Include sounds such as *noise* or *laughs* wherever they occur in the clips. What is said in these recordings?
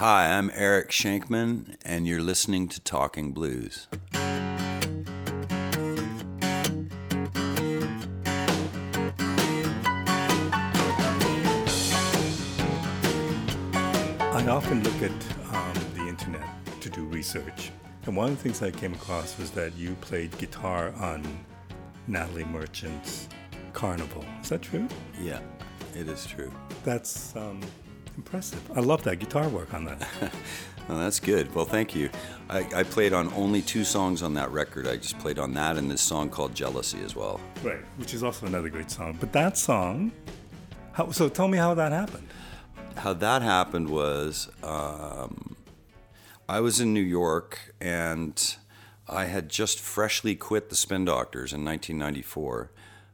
Hi, I'm Eric Schenkman, and you're listening to Talking Blues. I often look at um, the internet to do research, and one of the things I came across was that you played guitar on Natalie Merchant's Carnival. Is that true? Yeah, it is true. That's um, impressive. I love that guitar work on that. *laughs* well, that's good. Well, thank you. I, I, played on only two songs on that record. I just played on that and this song called Jealousy as well. Right, which is also another great song. But that song, how, so tell me how that happened how that happened was um, I was in New York and I had just freshly quit the Spin Doctors in 1994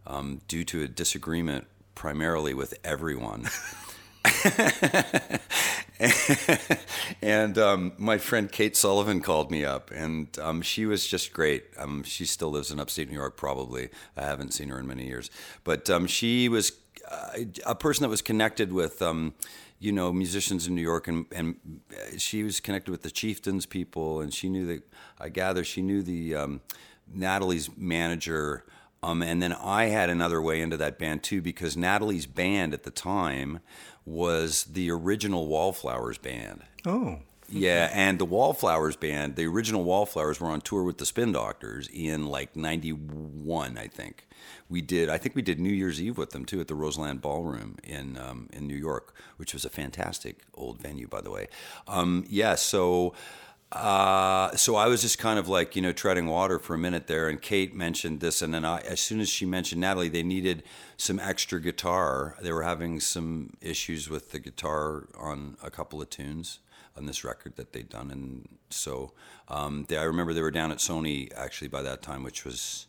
um, due to a disagreement primarily with everyone. *laughs* *laughs* and um, my friend Kate Sullivan called me up, and um, she was just great. Um, she still lives in upstate New York, probably. I haven't seen her in many years, but um, she was uh, a person that was connected with um, you know, musicians in New York, and and she was connected with the Chieftains people, and she knew that. I gather she knew the um, Natalie's manager, and then I had another way into that band too because Natalie's band at the time was the original Wallflowers band. Oh. Yeah, and the Wallflowers band, the original Wallflowers, were on tour with the Spin Doctors in like '91, I think. We did, I think we did New Year's Eve with them too at the Roseland Ballroom in um, in New York, which was a fantastic old venue, by the way. Um, yeah, so. Uh, so I was just kind of like you know treading water for a minute there, and Kate mentioned this, and then I, as soon as she mentioned Natalie, they needed some extra guitar. They were having some issues with the guitar on a couple of tunes, on this record that they'd done. And so um, they, I remember they were down at Sony actually by that time, which was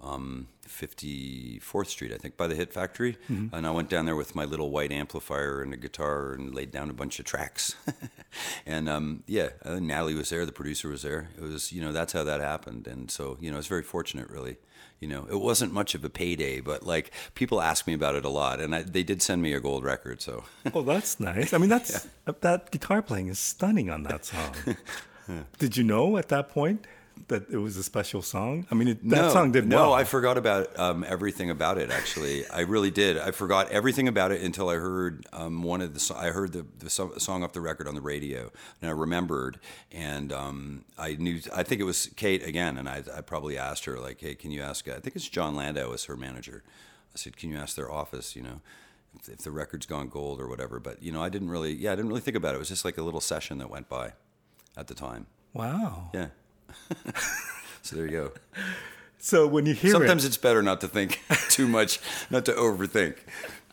um, 54th Street, I think, by the Hit Factory. Mm-hmm. And I went down there with my little white amplifier and a guitar and laid down a bunch of tracks. *laughs* and um, yeah, Natalie was there, the producer was there. It was, you know, that's how that happened. And so, you know, it's very fortunate, really you know, it wasn't much of a payday, but like people ask me about it a lot, and I, they did send me a gold record. So, *laughs* oh, that's nice. I mean, that's yeah. that guitar playing is stunning on that song. *laughs* yeah. Did you know at that point that it was a special song? I mean, it, that no, song did no, well. No, I forgot about um, everything about it. Actually, I really did. I forgot everything about it until I heard um, one of the. I heard the, the song off the record on the radio, and I remembered, and um, I knew. I think it was Kate again, and I, I probably asked her like, "Hey, can you ask?" I think it's Jon Landau as her manager. I said, "Can you ask their office?" You know. If, if the record's gone gold or whatever, but you know, I didn't really, yeah, I didn't really think about it. It was just like a little session that went by at the time. Wow. Yeah. *laughs* so there you go. So when you hear sometimes it, it's better not to think *laughs* too much, not to overthink.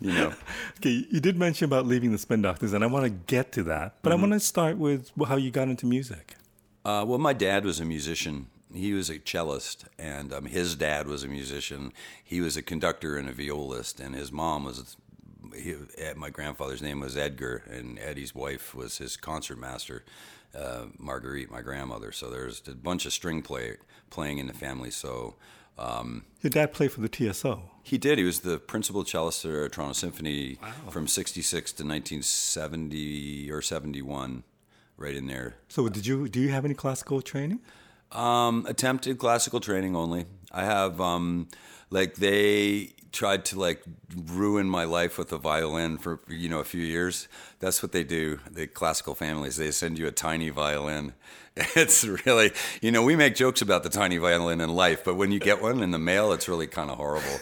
You know. Okay, you did mention about leaving the Spin Doctors, and I want to get to that, but mm-hmm. I want to start with how you got into music. Uh, well, my dad was a musician. He was a cellist, and um, his dad was a musician. He was a conductor and a violist, and his mom was. He, my grandfather's name was Edgar, and Eddie's wife was his concert master uh, Marguerite, my grandmother. So there's a bunch of string play playing in the family. So um, your dad played for the TSO. He did. He was the principal cellist at Toronto Symphony wow. from '66 to 1970 or '71, right in there. So did you? Do you have any classical training? Um, attempted classical training only. I have um, like they tried to like ruin my life with a violin for you know a few years. That's what they do. The classical families they send you a tiny violin. *laughs* It's really you know we make jokes about the tiny violin in life, but when you get one in the mail, it's really kind of horrible.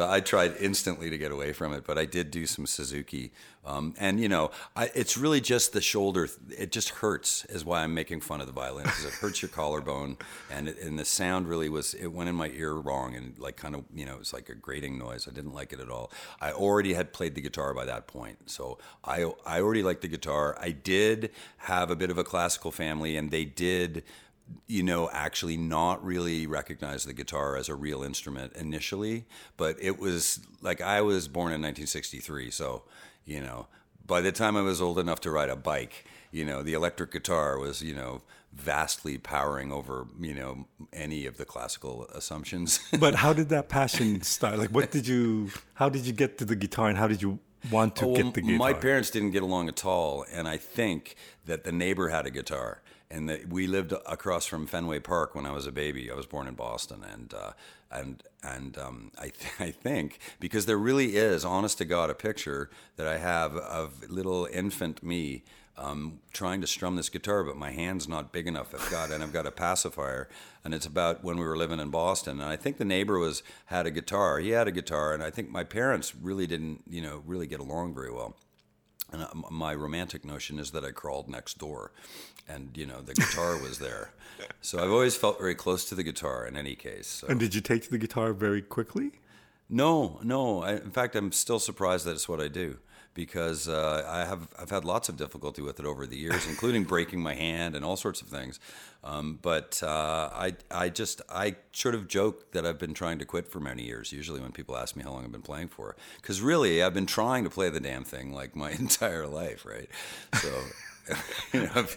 I tried instantly to get away from it, but I did do some Suzuki. Um, and you know, I, it's really just the shoulder. It just hurts, is why I'm making fun of the violin because it hurts your collarbone, and it, and the sound really was. It went in my ear wrong, and like kind of you know, it was like a grating noise. I didn't like it at all. I already had played the guitar by that point, so I I already liked the guitar. I did have a bit of a classical family, and they did you know, actually not really recognize the guitar as a real instrument initially, but it was like I was born in 1963, so you know, by the time I was old enough to ride a bike, you know, the electric guitar was, you know, vastly powering over, you know, any of the classical assumptions. *laughs* but how did that passion start? Like, what did you? How did you get to the guitar, and how did you want to Oh, get the guitar? My parents didn't get along at all, and I think that the neighbor had a guitar, and that we lived across from Fenway Park when I was a baby. I was born in Boston, and uh, and and um, I th- *laughs* I think because there really is, honest to God, a picture that I have of little infant me. Um, trying to strum this guitar, but my hand's not big enough. I've got and I've got a pacifier, and it's about when we were living in Boston. And I think the neighbor was had a guitar. He had a guitar, and I think my parents really didn't, you know, really get along very well. And uh, my romantic notion is that I crawled next door, and you know the guitar was there. So I've always felt very close to the guitar. In any case, so. and did you take to the guitar very quickly? No, no. I, in fact, I'm still surprised that it's what I do because uh, I have I've had lots of difficulty with it over the years, *laughs* including breaking my hand and all sorts of things. Um, but uh, I I just I sort of joke that I've been trying to quit for many years. Usually, when people ask me how long I've been playing for, because really I've been trying to play the damn thing like my *laughs* entire life, right? So. *laughs* you know, I've-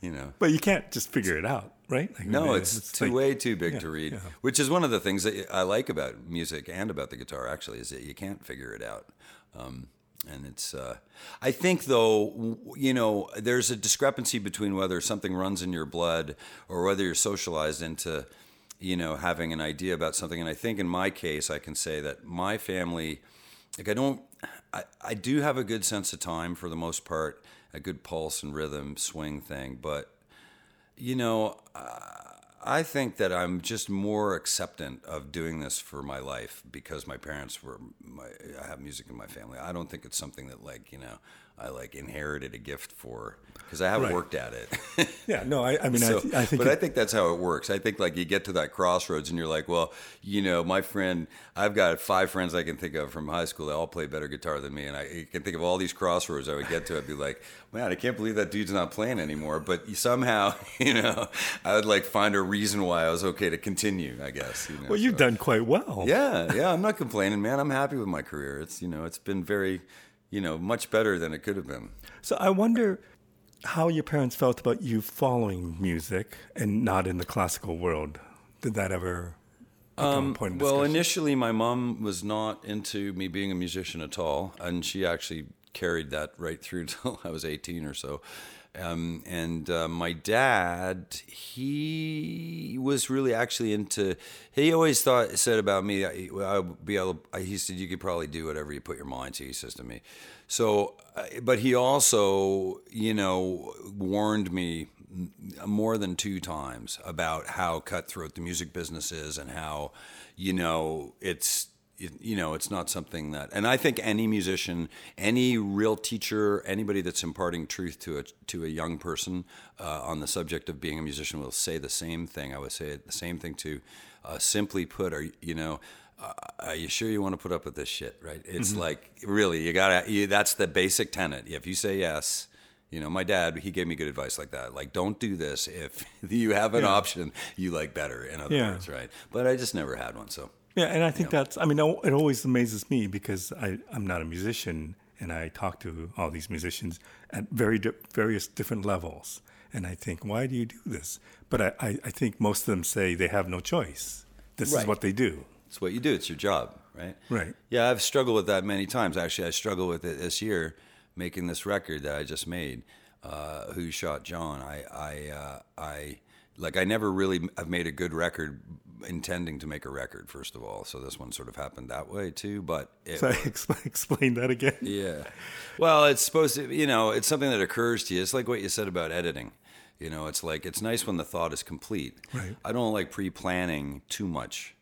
you know, But you can't just figure it out, right? Like, no, uh, it's, too like- way too big yeah, to read. yeah. Which is one of the things that I like about music and about the guitar. Actually, is that you can't figure it out. Um, and it's, uh, I think though, you know, there's a discrepancy between whether something runs in your blood or whether you're socialized into, you know, having an idea about something. And I think in my case, I can say that my family, like I don't, I, I do have a good sense of time for the most part, a good pulse and rhythm swing thing, but you know, I think that I'm just more acceptant of doing this for my life because my parents were. My, I have music in my family. I don't think it's something that like you know I like inherited a gift for because I haven't Right. worked at it. *laughs* Yeah, no, I, I mean, *laughs* So, I, th- I think but it- I think that's how it works. I think like you get to that crossroads and you're like, well, you know, my friend, I've got five friends I can think of from high school. They all play better guitar than me, and I can think of all these crossroads I would get to. I'd be like, man, I can't believe that dude's not playing anymore. But somehow, *laughs* you know, I would like find a reason why I was okay to continue. I guess. You know, well, you've so- done quite well. Yeah, yeah, I'm not complaining, man. I'm happy with my career. It's you know, it's been very, you know, much better than it could have been. So I wonder how your parents felt about you following music and not in the classical world. Did that ever become a point of Um, Well, initially, my mom was not into me being a musician at all, and she actually carried that right through *laughs* till I was 18 or so. Um, and uh, my dad, he was really actually into. He always thought said about me. I, I'll be able. He said you could probably do whatever you put your mind to. He says to me. So, uh, but he also, you know, warned me more than two times about how cutthroat the music business is and how you know it's it- you know it's not something that and i think any musician any real teacher anybody that's imparting truth to a to a young person uh, on the subject of being a musician will say the same thing i would say the same thing to uh, simply put are you know uh, are you sure you want to put up with this shit right it's like really you gotta you, that's the basic tenet if you say yes you know, my dad, he gave me good advice like that. Like, don't do this if *laughs* you have an option you like better, in other Yeah. words, right? But I just never had one. So, Yeah, and I think that's, I mean, it always amazes me because I, I'm not a musician and I talk to all these musicians at very di- various different levels. And I think, why do you do this? But I, I, I think most of them say they have no choice. This is what they do. it's what you do, it's your job, right? Right. Yeah, I've struggled with that many times. Actually, I struggled with it this year making this record that I just made, uh, Who Shot John. I, I, uh, I, like, I never really have made a good record intending to make a record, first of all. So this one sort of happened that way too, but it *laughs* So *laughs* explain, explain that again. Yeah. Well, it's supposed to, you know, it's something that occurs to you. It's like what you said about editing. You know, it's like it's nice when the thought is complete. Right. I don't like pre-planning too much.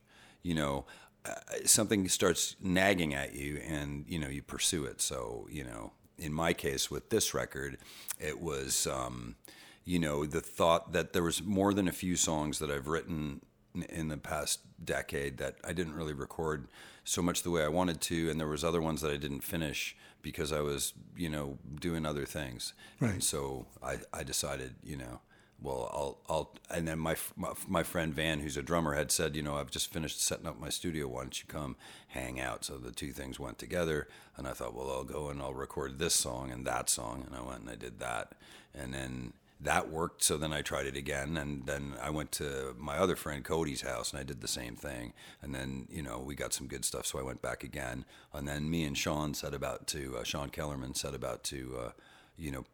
You know, uh, something starts nagging at you, and you know you pursue it. So you know, in my case with this record, it was, um, you know, the thought that there was more than a few songs that I've written in- the past decade that I didn't really record so much the way I wanted to, and there was other ones that I didn't finish because I was, you know, doing other things. Right. And so I, I decided, you know, well, I'll, I'll, and then my, my my friend Van, who's a drummer, had said, you know, I've just finished setting up my studio. Why don't you come hang out? So the two things went together, and I thought, well, I'll go and I'll record this song and that song, and I went and I did that, and then that worked. So then I tried it again, and then I went to my other friend Cody's house, and I did the same thing. And then you know we got some good stuff, so I went back again. And then me and Sean set about to uh, Sean Kellerman set about to uh, you know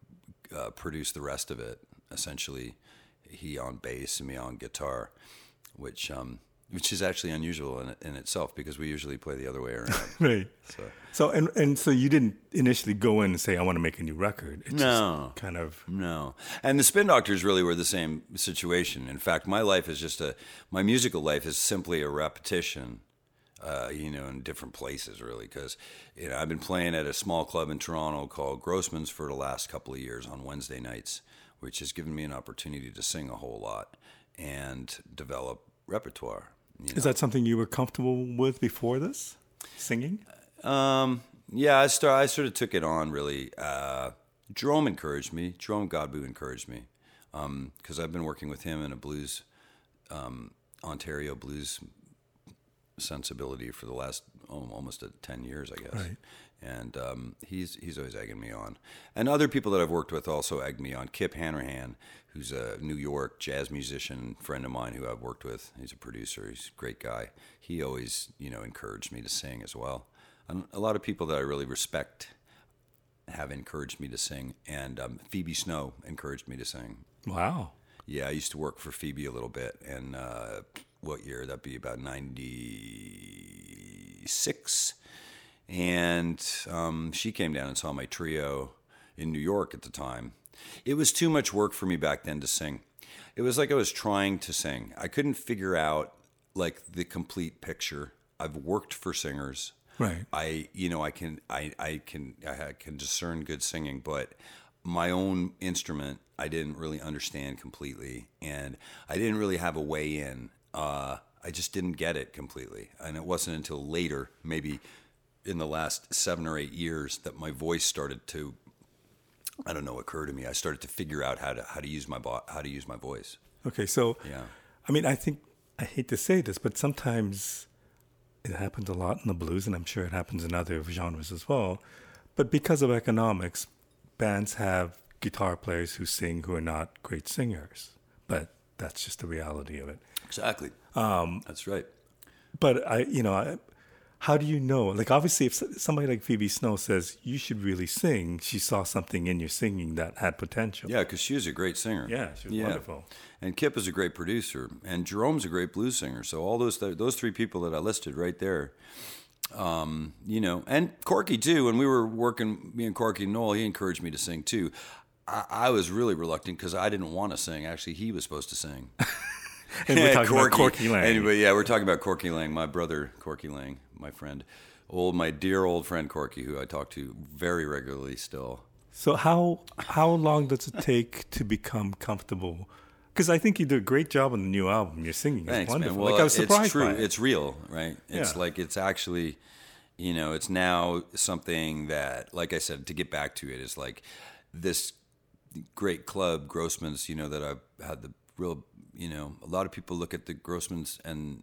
uh, produce the rest of it. Essentially, he on bass and me on guitar, which um, which is actually unusual in, in itself because we usually play the other way around. *laughs* Right. So So and and so you didn't initially go in and say I want to make a new record. It's No. kind of No. And the Spin Doctors really were the same situation. In fact, my life is just a, my musical life is simply a repetition, uh, you know, in different places, really. Because, you know, I've been playing at a small club in Toronto called Grossman's for the last couple of years on Wednesday nights, which has given me an opportunity to sing a whole lot and develop repertoire. You know? Is that something you were comfortable with before this? Singing? Um, yeah, I start. I sort of took it on really. Uh, Jerome encouraged me. Jerome Godboo encouraged me because I've been working with him in a blues, um, Ontario blues sensibility for the last oh, almost ten years, I guess. Right. And um, he's he's always egging me on, and other people that I've worked with also egged me on. Kip Hanrahan, who's a New York jazz musician friend of mine who I've worked with. He's a producer. He's a great guy. He always you know encouraged me to sing as well. And a lot of people that I really respect have encouraged me to sing, and um, Phoebe Snow encouraged me to sing. Wow. Yeah, I used to work for Phoebe a little bit, and uh, what year? That'd be about '96, and um, she came down and saw my trio in New York at the time. It was too much work for me back then to sing. It was like I was trying to sing. I couldn't figure out like the complete picture. I've worked for singers. Right. I you know I can I I can I can discern good singing, but my own instrument I didn't really understand completely, and I didn't really have a way in. Uh, I just didn't get it completely, and it wasn't until later, maybe in the last seven or eight years, that my voice started to I don't know occur to me. I started to figure out how to how to use my bo- how to use my voice. Okay, so Yeah. I mean, I think I hate to say this, but sometimes it happens a lot in the blues, and I'm sure it happens in other genres as well. But because of economics, bands have guitar players who sing who are not great singers. But that's just the reality of it. Exactly. Um, That's right. But I, you know, I, how do you know? Like, obviously, if somebody like Phoebe Snow says you should really sing, she saw something in your singing that had potential. Yeah, because she was a great singer. Yeah, she was wonderful. And Kip is a great producer, and Jerome's a great blues singer. So all those th- those three people that I listed right there, um, you know, and Corky too. When we were working, me and Corky Noel, he encouraged me to sing too. I, I was really reluctant because I didn't want to sing. Actually, he was supposed to sing. *laughs* *laughs* And we're talking about Corky Laing. Anyway, yeah, we're talking about Corky Laing, my brother Corky Laing, my friend, old, my dear old friend Corky, who I talk to very regularly still. So how how long does it take to become comfortable? Because I think you did a great job on the new album. Your singing is Thanks, wonderful. man. Well, like I was surprised it's true. by it. It's real, right? It's Yeah. like it's actually, you know, it's now something that, like I said, to get back to it is like this great club, Grossman's. You know that I've had the real, you know, a lot of people look at the Grossman's and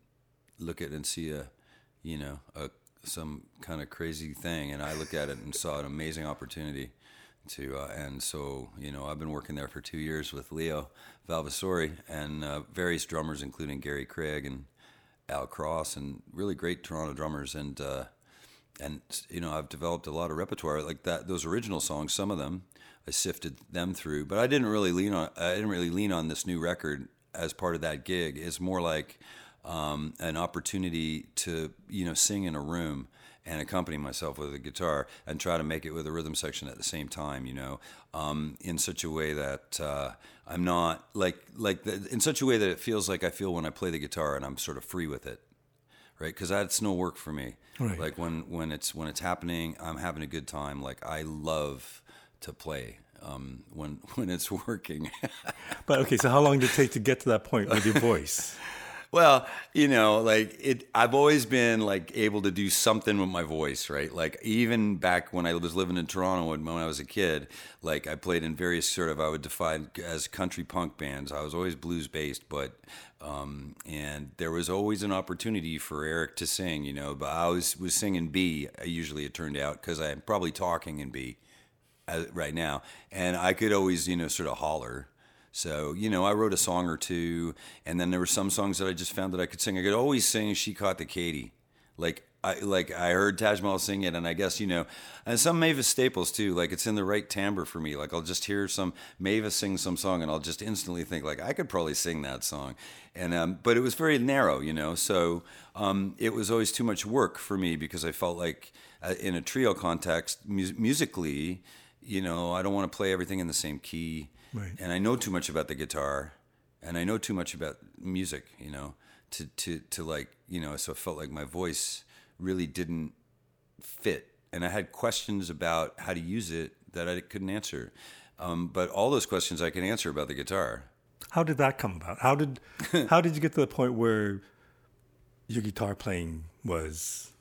look at and see a, you know, a some kind of crazy thing, and I look at it and saw an amazing opportunity to uh, and so you know I've been working there for two years with Leo Valvasori and uh, various drummers including Gary Craig and Al Cross and really great Toronto drummers and uh, and you know I've developed a lot of repertoire like that those original songs some of them I sifted them through but I didn't really lean on I didn't really lean on this new record as part of that gig it's more like um, an opportunity to you know sing in a room and accompany myself with a guitar and try to make it with a rhythm section at the same time you know um, in such a way that uh, I'm not like like the, in such a way that it feels like I feel when I play the guitar and I'm sort of free with it right? Because that's no work for me. Right. like when when it's when it's happening i'm having a good time. Like i love to play um, when *laughs* when it's working *laughs* But okay, so how long did it take to get to that point with your voice? *laughs* Well, you know, like it I've always been like able to do something with my voice, right? Like even back when I was living in Toronto when, when I was a kid, like I played in various sort of I would define as country punk bands. I was always blues based, but um and there was always an opportunity for Eric to sing, you know, but I was was singing B usually it turned out cuz I'm probably talking in B right now, and I could always, you know, sort of holler, So, you know, I wrote a song or two, and then there were some songs that I just found that I could sing. I could always sing She Caught the Katy. Like, I like I heard Taj Mahal sing it, and I guess you know, and some Mavis Staples too. Like it's in the right timbre for me. Like I'll just hear some Mavis sing some song, and I'll just instantly think like I could probably sing that song. And um, but it was very narrow, you know. So um, it was always too much work for me because I felt like uh, in a trio context, mu- musically, you know, I don't want to play everything in the same key, Right. and I know too much about the guitar, and I know too much about music, you know, to to to like you know. So it felt like my voice really didn't fit, and I had questions about how to use it that I couldn't answer. Um, but all those questions I can answer about the guitar. How did that come about? How did *laughs* how did you get to the point where your guitar playing was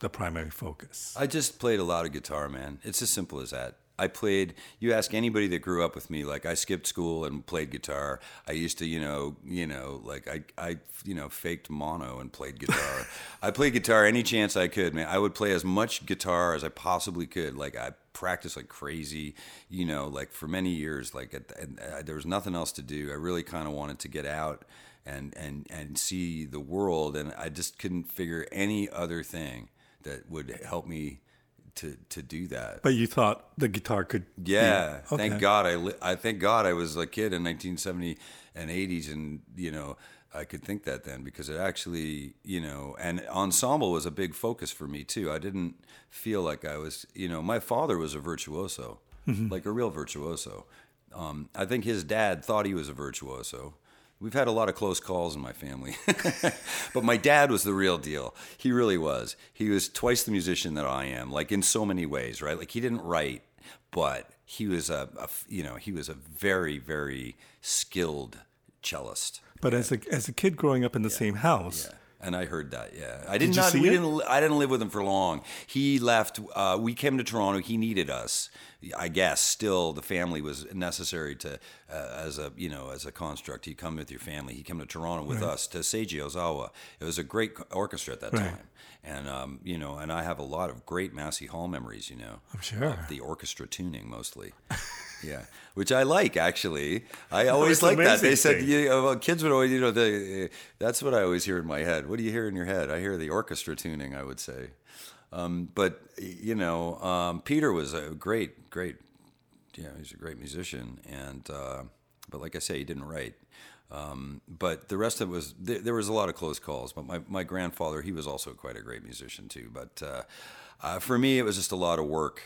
the primary focus? I just played a lot of guitar, man. It's as simple as that. I played. You ask anybody that grew up with me, like I skipped school and played guitar. I used to, you know, you know, like I, I, you know, faked mono and played guitar. *laughs* I played guitar any chance I could, man. I would play as much guitar as I possibly could. Like I practiced like crazy, you know, like for many years. Like at, and, uh, there was nothing else to do. I really kind of wanted to get out and and and see the world, and I just couldn't figure any other thing that would help me to to do that. But you thought the guitar could Yeah, okay. thank God I li- I thank God I was a kid in 1970 and 80s, and you know I could think that then because it actually you know and ensemble was a big focus for me too. I didn't feel like I was you know my father was a virtuoso, like a real virtuoso. Um, I think his dad thought he was a virtuoso. We've had a lot of close calls in my family, *laughs* but my dad was the real deal. He really was. He was twice the musician that I am, like in so many ways, right? Like he didn't write, but he was a, a you know, he was a very, very skilled cellist. But as a as a kid growing up in the same house, And I heard that. Yeah, I did, you not. see we it? didn't. I didn't live with him for long. He left. Uh, we came to Toronto. He needed us. I guess still the family was necessary to uh, as a you know as a construct. He come with your family. He came to Toronto with us to Seiji Ozawa. It was a great orchestra at that Right. time. And um, you know, and I have a lot of great Massey Hall memories. You know, I'm sure. the orchestra tuning mostly. *laughs* yeah, which I like actually. I always like that. They said you know, well, kids would always, you know, the, that's what I always hear in my head. What do you hear in your head? I hear the orchestra tuning. I would say, um, but you know, um, Peter was a great, great. Yeah, he's a great musician, and uh, but like I say, he didn't write. Um, but the rest of it was there, there was a lot of close calls. But my, my grandfather, he was also quite a great musician too. But uh, uh, for me, it was just a lot of work.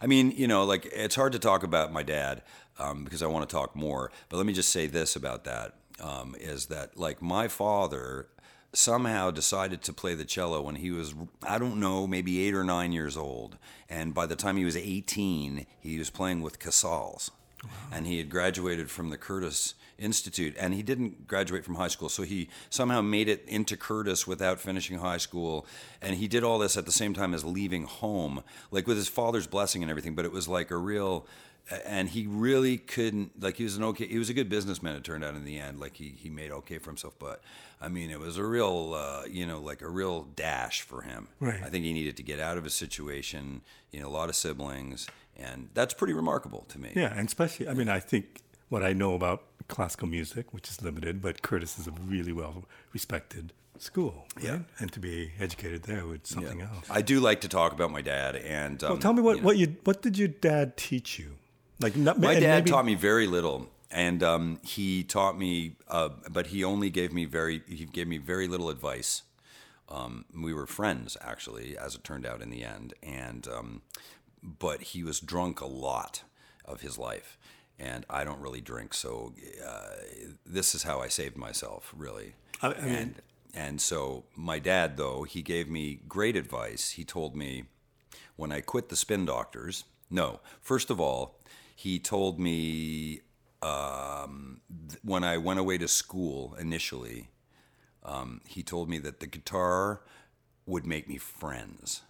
I mean, you know, like it's hard to talk about my dad um, because I want to talk more. But let me just say this about that: um, is that like my father somehow decided to play the cello when he was I don't know maybe eight or nine years old, and by the time he was eighteen, he was playing with Casals, and he had graduated from the Curtis Institute, and he didn't graduate from high school, so he somehow made it into Curtis without finishing high school, and he did all this at the same time as leaving home, like with his father's blessing and everything. But it was like a real, and he really couldn't like he was an okay, he was a good businessman. It turned out in the end, like he he made okay for himself, but I mean it was a real, uh, you know, like a real dash for him. Right. I think he needed to get out of his situation. You know, a lot of siblings, and that's pretty remarkable to me. yeah, and especially I mean I think what I know about classical music, which is limited, but Curtis is a really well respected school, right? Yeah. And to be educated there with something else. I do like to talk about my dad, and um, Well, tell me what you know, what you what did your dad teach you? Like not, my dad maybe- taught me very little, and um, he taught me, uh, but he only gave me very he gave me very little advice. Um, we were friends, actually, as it turned out in the end, and um, but he was drunk a lot of his life, and I don't really drink, so uh, this is how I saved myself, really. I- I mean- and and so my dad, though, he gave me great advice. He told me when I quit the spin doctors. No, first of all, he told me um, th- when I went away to school initially. Um, he told me that the guitar would make me friends.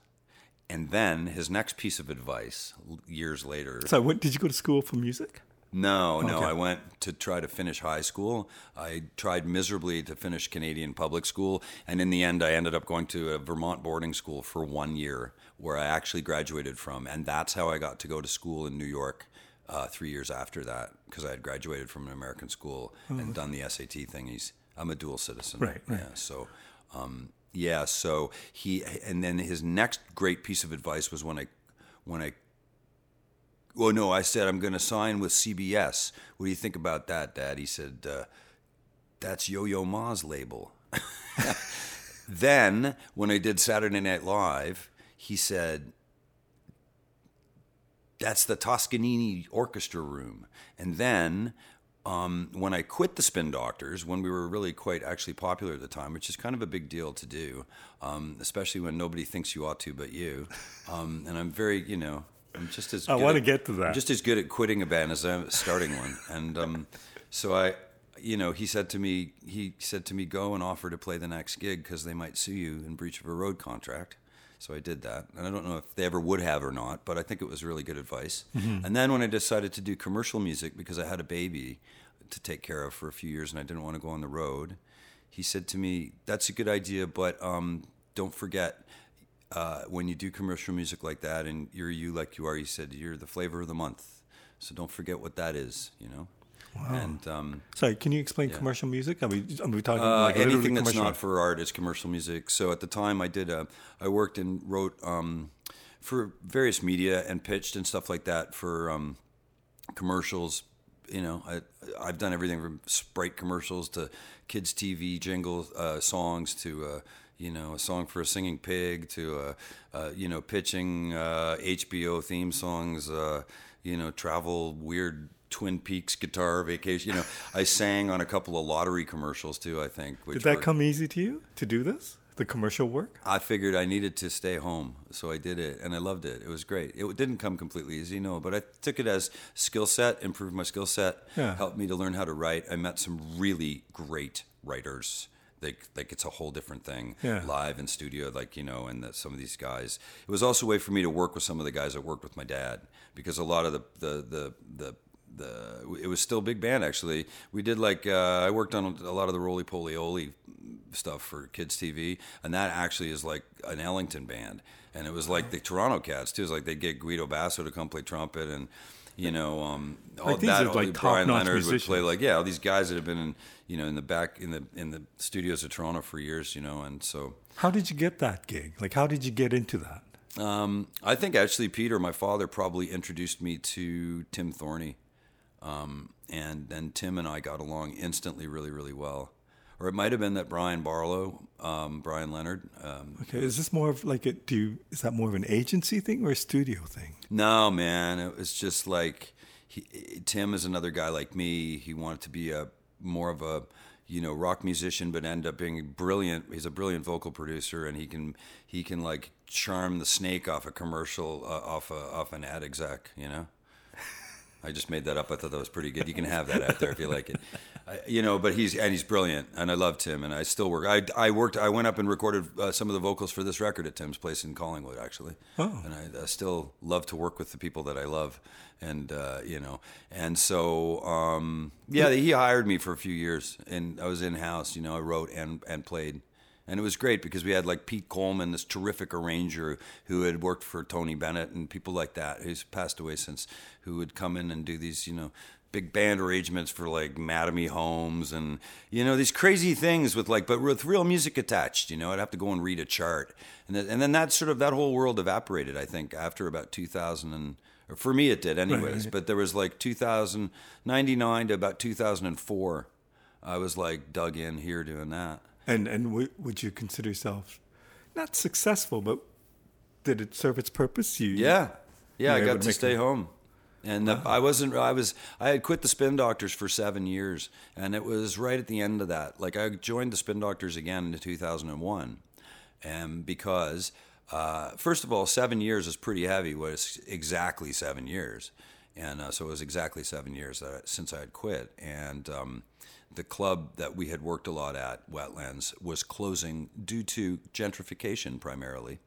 And then his next piece of advice, years later, So what did you go to school for music? No, no. Okay. I went to try to finish high school. I tried miserably to finish Canadian public school, and in the end, I ended up going to a Vermont boarding school for one year, where I actually graduated from, and that's how I got to go to school in New York uh, three years after that because I had graduated from an American school and done the SAT thingies. I'm a dual citizen. Right, right. Yeah. So, um, yeah. So he, and then his next great piece of advice was when I, when I well, no, I said I'm going to sign with CBS. What do you think about that, Dad? He said, uh, "That's Yo-Yo Ma's label." *laughs* then, when I did Saturday Night Live, he said, "That's the Toscanini Orchestra Room." And then, um, when I quit the Spin Doctors, when we were really quite actually popular at the time, which is kind of a big deal to do, um, especially when nobody thinks you ought to but you. Um, and I'm very, you know, I'm just as I wanna get to that. I'm just as good at quitting a band as I'm starting one. And um, so I, you know, he said to me, he said to me, go and offer to play the next gig because they might sue you in breach of a road contract. So I did that, and I don't know if they ever would have or not, but I think it was really good advice. And then when I decided to do commercial music because I had a baby to take care of for a few years and I didn't want to go on the road, he said to me, "That's a good idea, but um, don't forget." Uh, when you do commercial music like that and you're you like you are, you said you're the flavor of the month. So don't forget what that is, you know. Wow. And um, Sorry, can you explain commercial music? Are we, are we talking uh, like anything that's commercial? not for art is commercial music. So at the time, I did. A, I worked and wrote um, for various media and pitched and stuff like that for um, commercials. You know, I, I've done everything from Sprite commercials to kids' TV jingle uh, songs to. Uh, you know, a song for a singing pig to, uh, uh, you know, pitching uh, HBO theme songs, uh, you know, travel weird Twin Peaks guitar vacation. You know, I sang on a couple of lottery commercials too. I think. Which Did that were- come easy to you to do this? The commercial work? I figured I needed to stay home, so I did it, and I loved it. It was great. It didn't come completely easy, no, but I took it as skill set, improved my skill set, Yeah. helped me to learn how to write. I met some really great writers. Like, like it's a whole different thing, Yeah. live in studio, like you know, and that some of these guys. It was also a way for me to work with some of the guys that worked with my dad because a lot of the the the the the it was still big band actually. We did like uh, I worked on a lot of the Rolie Polie Olie stuff for kids TV, and that actually is like an Ellington band, and it was like the Toronto Cats too. It's like they get Guido Basso to come play trumpet and. You know, um, all Like, that. like, Brian Leonard would play like yeah, all these guys that have been in you know in the back in the in the studios of Toronto for years. You know, and so How did you get that gig? Like, how did you get into that? um, I think actually Peter, my father, probably introduced me to Tim Thorney, um, and then Tim and I got along instantly, really, really well. Or it might have been that Brian Barlow, um, Brian Leonard. Um, Okay, is this more of like a do? You, is that more of an agency thing or a studio thing? no, man, it was just like he, Tim is another guy like me. He wanted to be a more of a you know rock musician, but end up being brilliant. He's a brilliant vocal producer, and he can he can like charm the snake off a commercial, uh, off a off an ad exec. You know. *laughs* I just made that up. I thought that was pretty good. You can have that out there if you like it. I, you know, but he's and he's brilliant, and I loved Tim, and I still work. I, I worked. I went up and recorded uh, some of the vocals for this record at Tim's place in Collingwood, actually. Oh. And I, I still love to work with the people that I love, and uh, you know, and so um, yeah, he hired me for a few years, and I was in house. You know, I wrote and and played. And it was great because we had like Pete Coleman, this terrific arranger who had worked for Tony Bennett and people like that, who's passed away since, who would come in and do these, you know, big band arrangements for like Mattamy Homes and, you know, these crazy things with like, but with real music attached, you know, I'd have to go and read a chart. And then, and then that sort of, that whole world evaporated, I think, after about 2000 and, or for me it did anyways, right. but there was like 2099 to about 2004. I was like dug in here doing that. And and w- would you consider yourself not successful, but did it serve its purpose? You Yeah, yeah. I got to to stay them- home, and uh, I wasn't. I was. I had quit the Spin Doctors for seven years, and it was right at the end of that. Like I joined the Spin Doctors again in 2001, and because uh, first of all, seven years is pretty heavy. Was exactly seven years, and uh, so it was exactly seven years that since I had quit, and. Um, the club that we had worked a lot at, Wetlands, was closing due to gentrification primarily.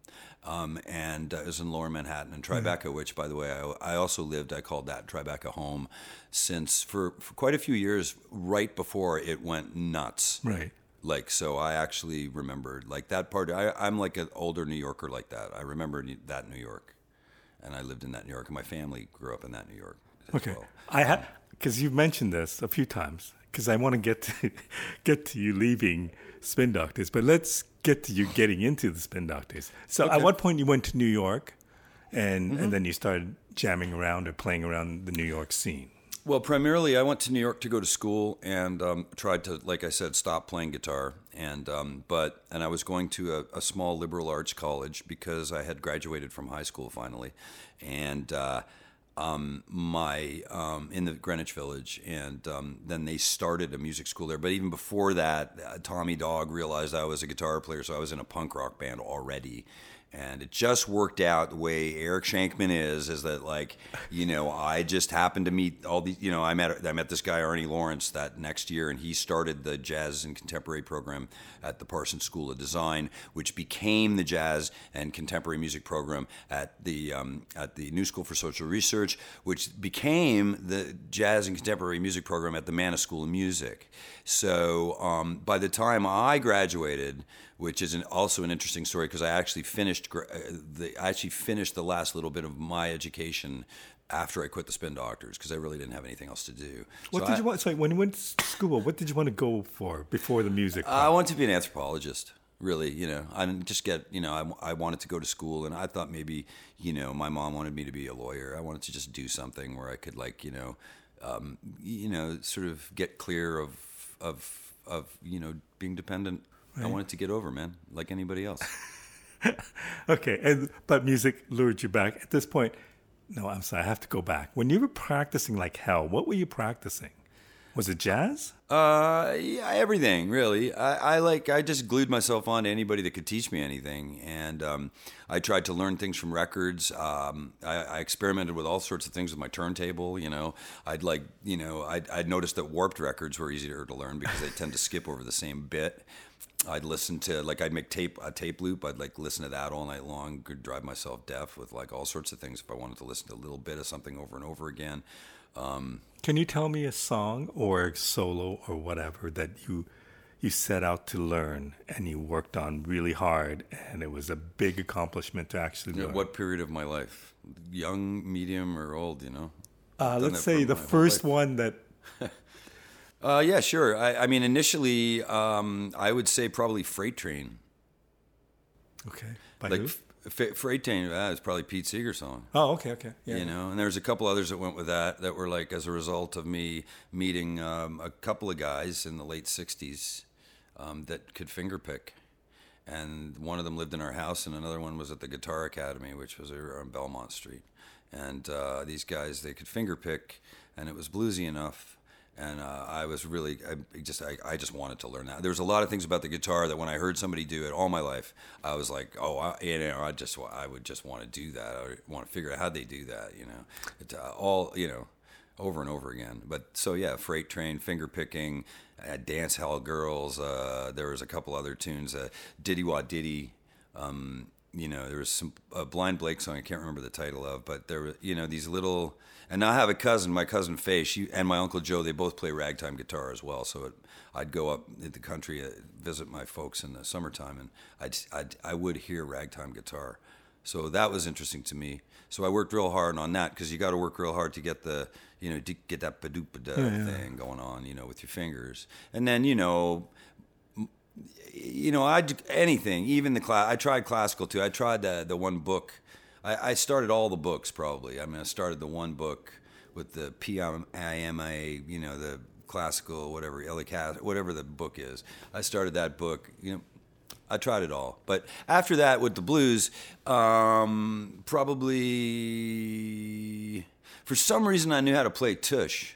Um, and uh, it was in lower Manhattan and Tribeca, which, by the way, I, I also lived, I called that Tribeca home since for, for quite a few years, right before it went nuts. Right. Like, so I actually remembered, like, that part. I, I'm like an older New Yorker like that. I remember that New York. And I lived in that New York, and my family grew up in that New York. Okay. well. I had because you've mentioned this a few times. Because I want to get to *laughs* get to you leaving Spin Doctors, but let's get to you getting into the Spin Doctors. So, at what point you went to New York, and Mm-hmm. and then you started jamming around or playing around the New York scene? Well, primarily, I went to New York to go to school and um, tried to, like I said, stop playing guitar. And um, but and I was going to a, a small liberal arts college because I had graduated from high school finally, and. Uh, um, my um, in the Greenwich Village, and um, then they started a music school there. But even before that, uh, Tommy Dog realized I was a guitar player, so I was in a punk rock band already. And it just worked out the way Eric Schenkman is, is that like, you know, I just happened to meet all these, you know, I met I met this guy Arnie Lawrence that next year, and he started the jazz and contemporary program at the Parsons School of Design, which became the jazz and contemporary music program at the um, at the New School for Social Research, which became the jazz and contemporary music program at the Mannes School of Music. So um, by the time I graduated, which is an, also an interesting story because I actually finished uh, the I actually finished the last little bit of my education after I quit the Spin Doctors because I really didn't have anything else to do. What So did I- you want? Sorry, when you went to school, what did you want to go for before the music? I wanted to be an anthropologist. Really, you know, I didn't just get, you know, I, I wanted to go to school, and I thought maybe, you know, my mom wanted me to be a lawyer. I wanted to just do something where I could, like, you know, um, you know, sort of get clear of, of, of, you know, being dependent. I wanted to get over, man, like anybody else. *laughs* Okay, and but music lured you back. At this point, no, I'm sorry, I have to go back. When you were practicing like hell, what were you practicing? Was it jazz? Uh, yeah, everything really. I, I like. I just glued myself on to anybody that could teach me anything, and um, I tried to learn things from records. Um, I, I experimented with all sorts of things with my turntable. You know, I'd like, you know, I'd, I'd noticed that warped records were easier to learn because they tend to skip over the same bit. I'd listen to like I'd make tape a tape loop. I'd like listen to that all night long. Could drive myself deaf with like all sorts of things if I wanted to listen to a little bit of something over and over again. Um, Can you tell me a song or a solo or whatever that you you set out to learn and you worked on really hard and it was a big accomplishment to actually learn? what period of my life? Young, medium, or old? You know. uh, let's say the first one that *laughs* Uh, yeah, sure. I, I mean, initially, um, I would say probably Freight Train. okay by Like who? f- Freight Train, uh, is probably Pete Seeger song. Oh, okay, okay. Yeah. You know, and there's a couple others that went with that that were like as a result of me meeting um, a couple of guys in the late '60s um, that could fingerpick, and one of them lived in our house, and another one was at the Guitar Academy, which was over on Belmont Street. And uh, these guys, they could fingerpick, and it was bluesy enough. And uh, I was really, I just, I, I just wanted to learn that. There was a lot of things about the guitar that when I heard somebody do it all my life, I was like, oh, I, you know, I just, I would just want to do that. I want to figure out how they do that. You know, uh, all, you know, over and over again. But so yeah, freight train, finger picking, uh, dance hall girls. Uh, there was a couple other tunes, uh, Diddy Wah Diddy. Um, you know, there was some a Blind Blake song I can't remember the title of, but there were you know these little. And I have a cousin, my cousin Faye, she and my uncle Joe. They both play ragtime guitar as well. So it, I'd go up in the country, uh, visit my folks in the summertime, and I'd, I'd I would hear ragtime guitar. So that was interesting to me. So I worked real hard on that because you got to work real hard to get the, you know, to get that ba-doop-ba-da thing going on, you know, with your fingers. And then, you know, you know, I anything, even the class. I tried classical too. I tried the the one book. I, I started all the books probably. I mean, I started the one book with the PIMA, you know, the classical, whatever, whatever the book is. I started that book. You know, I tried it all. But after that, with the blues, um, probably for some reason I knew how to play tush.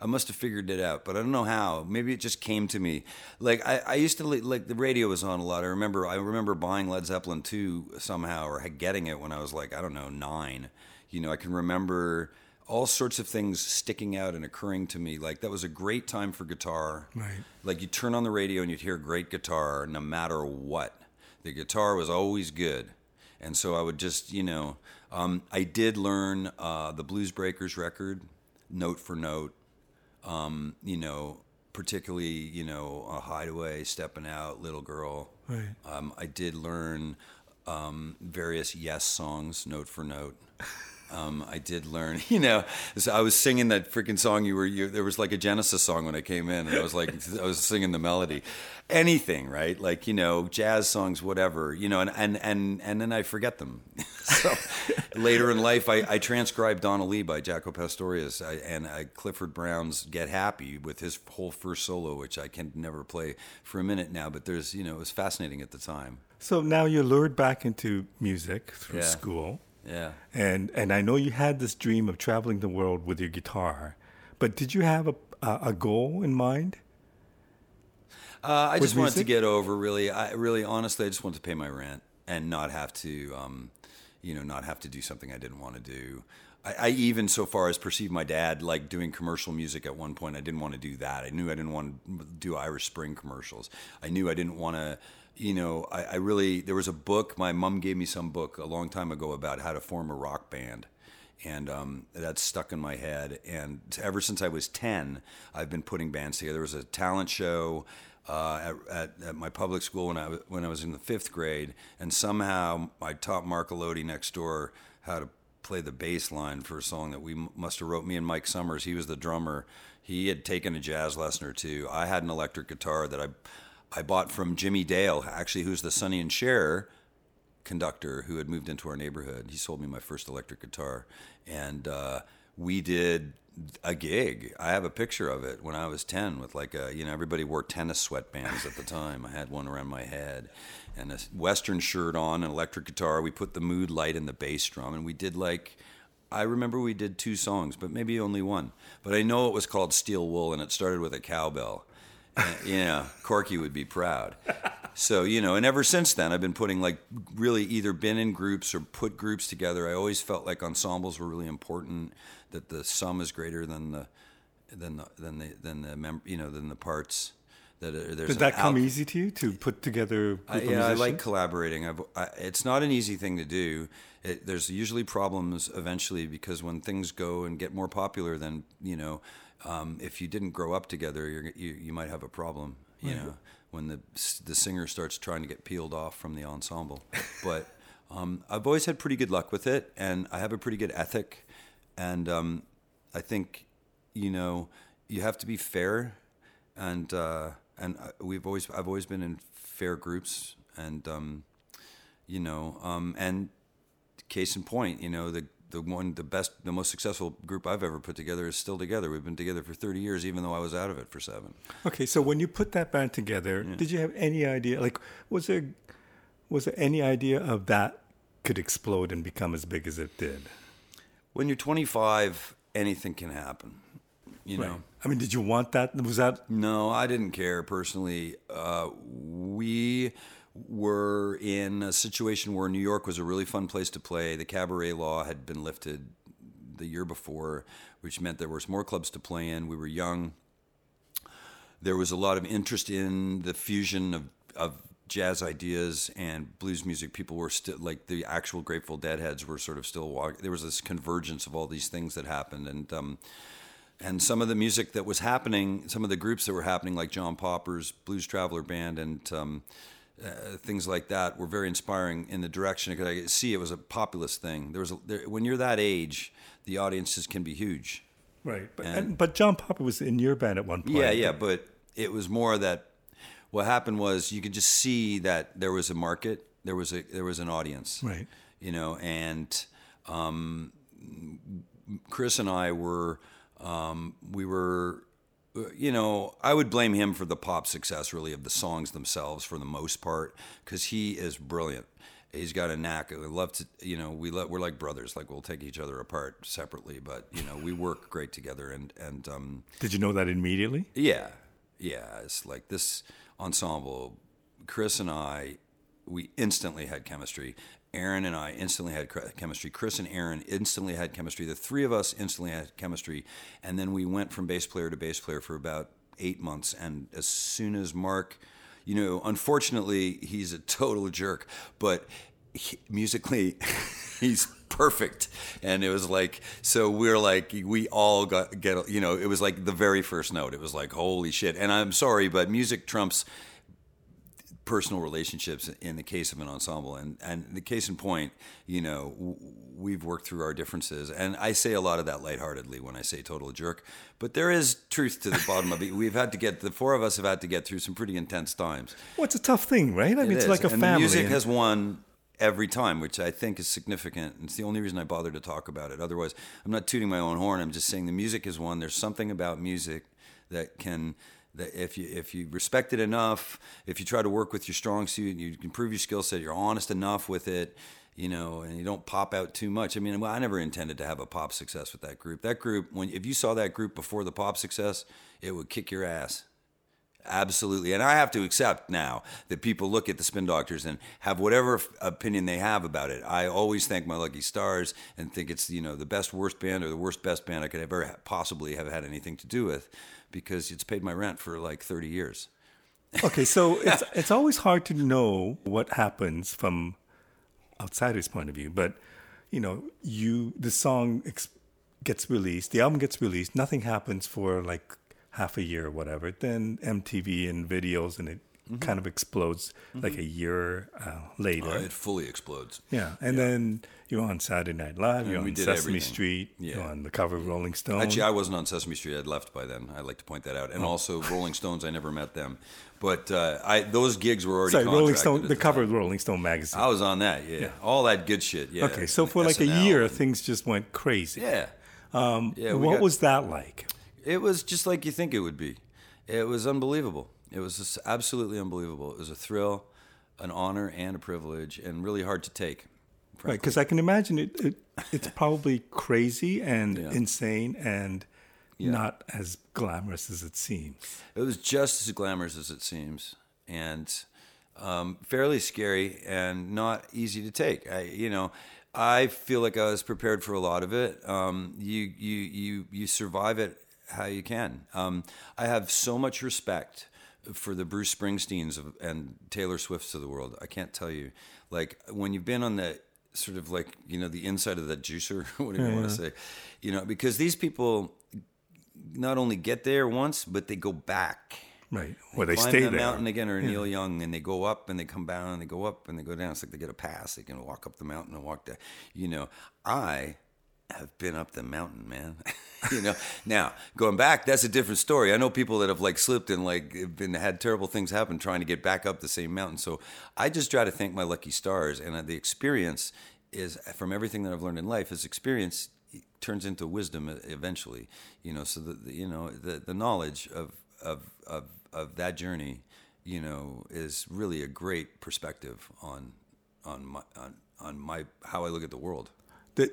I must have figured it out, but I don't know how. Maybe it just came to me. Like I, I used to li- like the radio was on a lot. I remember I remember buying Led Zeppelin two somehow or getting it when I was like I don't know nine. You know I can remember all sorts of things sticking out and occurring to me. Like that was a great time for guitar. Right. Like you turn on the radio and you'd hear great guitar no matter what. The guitar was always good. And so I would just, you know, um, I did learn uh, the Blues Breakers record, note for note. Um, you know, particularly, you know, a Hideaway, Stepping Out, Little Girl. Right. Um, I did learn um, various Yes songs, note for note. Um, I did learn. *laughs* You know, I was singing that freaking song. You were you, there was like a Genesis song when I came in, and I was like *laughs* I was singing the melody. Anything, right? Like you know, jazz songs, whatever. You know, and and and and then I forget them. *laughs* so later in life, I, I transcribed Donna Lee by Jaco Pastorius I, and I, Clifford Brown's "Get Happy" with his whole first solo, which I can never play for a minute now. But there's you know, it was fascinating at the time. So now you're lured back into music through Yeah. school. Yeah. And and I know you had this dream of traveling the world with your guitar, but did you have a a, a goal in mind? Uh, I just wanted to get over really. I really, honestly, I just wanted to pay my rent and not have to, um, you know, not have to do something I didn't want to do. I, I even so far as perceived my dad like doing commercial music at one point. I didn't want to do that. I knew I didn't want to do Irish Spring commercials. I knew I didn't want to. You know, I, I really there was a book. My mom gave me some book a long time ago about how to form a rock band and um, stuck in my head. And ever since I was ten, I've been putting bands together. There was a talent show uh, at, at, at my public school when I was, when I was in the fifth grade, and somehow I taught Mark Elodie next door how to play the bass line for a song that we must have wrote. Me and Mike Summers, he was the drummer. He had taken a jazz lesson or two. I had an electric guitar that I I bought from Jimmy Dale, actually, who's the Sonny and Cher conductor who had moved into our neighborhood. He sold me my first electric guitar, and uh, we did a gig. I have a picture of it when I was ten, with like a you know everybody wore tennis sweatbands at the time. I had one around my head, and a western shirt on, an electric guitar. We put the mood light in the bass drum, and we did like. I remember we did two songs, but maybe only one. But I know it was called Steel Wool, and it started with a cowbell. And, *laughs* yeah, Corky would be proud. So, you know, and ever since then, I've been putting like really either been in groups or put groups together. I always felt like ensembles were really important, that the sum is greater than the, than the, than the, than the mem- you know, than the parts. That there's Did that come out- easy to you to put together I, yeah, I like collaborating. I've, I, it's not an easy thing to do. It, there's usually problems eventually because when things go and get more popular, then you know, um, if you didn't grow up together, you're, you you might have a problem. You know, when the the singer starts trying to get peeled off from the ensemble. But *laughs* um, I've always had pretty good luck with it, and I have a pretty good ethic, and um, I think you know you have to be fair and uh, and uh, we've always I've always been in fair groups, and um, you know, um, and case in point, you know, the the one the best the most successful group I've ever put together is still together. We've been together for thirty years, even though I was out of it for seven. Okay, so when you put that band together, did you have any idea? Like, was there was there any idea of that could explode and become as big as it did? When you're 25, anything can happen. You know. I mean, did you want that? Was that No, I didn't care personally. Uh, we were in a situation where New York was a really fun place to play. The cabaret law had been lifted the year before, which meant there was more clubs to play in. We were young. There was a lot of interest in the fusion of, of jazz ideas and blues music. People were still like the actual Grateful Dead heads were sort of still walking. There was this convergence of all these things that happened, and um, and some of the music that was happening, some of the groups that were happening, like John Popper's Blues Traveler Band and um, uh, things like that, were very inspiring in the direction because I could see it was a populist thing. There was a, there, when you're that age, the audiences can be huge. right? But, And- and, but John Popper was in your band at one point. Yeah, yeah, but it was more that what happened was you could just see that there was a market, there was a there was an audience, Right. You know, and um, Chris and I were um, we were. You know, I would blame him for the pop success, really, of the songs themselves for the most part, because he is brilliant. He's got a knack. I love to, you know, we lo- we're like brothers. Like we'll take each other apart separately, but you know, we work great together. And and um, Did you know that immediately? yeah, yeah. It's like this ensemble. Chris and I, we instantly had chemistry. Aaron and I instantly had chemistry. Chris and Aaron instantly had chemistry. The three of us instantly had chemistry. And then we went from bass player to bass player for about eight months. And as soon as Mark, you know, unfortunately, he's a total jerk, but he, musically, *laughs* he's perfect. And it was like, so we're like, we all got, get, you know, it was like the very first note. It was like, holy shit. And I'm sorry, but music trumps personal relationships in the case of an ensemble. And and the case in point, you know, w- we've worked through our differences, and I say a lot of that lightheartedly when I say total jerk, but there is truth to the bottom of it. We've had to get the four of us have had to get through some pretty intense times. Well, it's a tough thing, right? I mean, It it's is. like a and family. The music and- has won every time, which I think is significant. It's the only reason I bother to talk about it. Otherwise, I'm not tooting my own horn. I'm just saying the music has won. There's something about music that can if you if you respect it enough, if you try to work with your strong suit, and you can prove your skill set. You're honest enough with it. You know, and you don't pop out too much. I mean, well, I never intended to have a pop success with that group. That group, when if you saw that group before the pop success, it would kick your ass. Absolutely. And I have to accept now that people look at the Spin Doctors and have whatever f- opinion they have about it. I always thank my lucky stars and think it's, you know, the best worst band or the worst best band I could ever possibly have had anything to do with because it's paid my rent for like 30 years. Okay, so *laughs* it's it's always hard to know what happens from outsider's point of view, but you know, you the song ex- gets released, the album gets released, nothing happens for like half a year or whatever. Then MTV and videos, and it Mm-hmm. kind of explodes like a year uh, later. Uh, it fully explodes. Yeah, and then you're on Saturday Night Live, you're on Sesame everything. Street, you're Yeah. on the cover of Rolling Stone. Actually, I wasn't on Sesame Street. I'd left by then. I'd like to point that out. Oh. And also, Rolling Stones, I never met them. But uh, I those gigs were already Sorry, Rolling Stone. The, the cover of Rolling Stone magazine. I was on that, yeah. All that good shit, yeah. okay, so for like a year, and- things just went crazy. Yeah. Um, yeah, what got- was that like? It was just like you think it would be. It was unbelievable. It was just absolutely unbelievable. It was a thrill, an honor, and a privilege, and really hard to take. Right, because I can imagine it, it. It's *laughs* probably crazy and Yeah. insane and not as glamorous as it seems. It was just as glamorous as it seems, and um, fairly scary and not easy to take. I, you know, I feel like I was prepared for a lot of it. Um, you, you, you, you survive it how you can. Um, I have so much respect for the Bruce Springsteens of, and Taylor Swifts of the world. I can't tell you, like when you've been on the sort of like you know the inside of that juicer, *laughs* whatever you want to say, you know, because these people not only get there once, but they go back. Right, where they climb stay the there. mountain again, or Neil Young, and they go up and they come down and they go up and they go down. It's like they get a pass. They can walk up the mountain and walk down. You know, I have been up the mountain, man. *laughs* you know, now going back, that's a different story. I know people that have like slipped and like been had terrible things happen trying to get back up the same mountain. So I just try to thank my lucky stars, and uh, the experience is from everything that I've learned in life is experience turns into wisdom e- eventually. You know, so the, you know the the knowledge of of of of that journey, you know, is really a great perspective on on my on on my how I look at the world. That-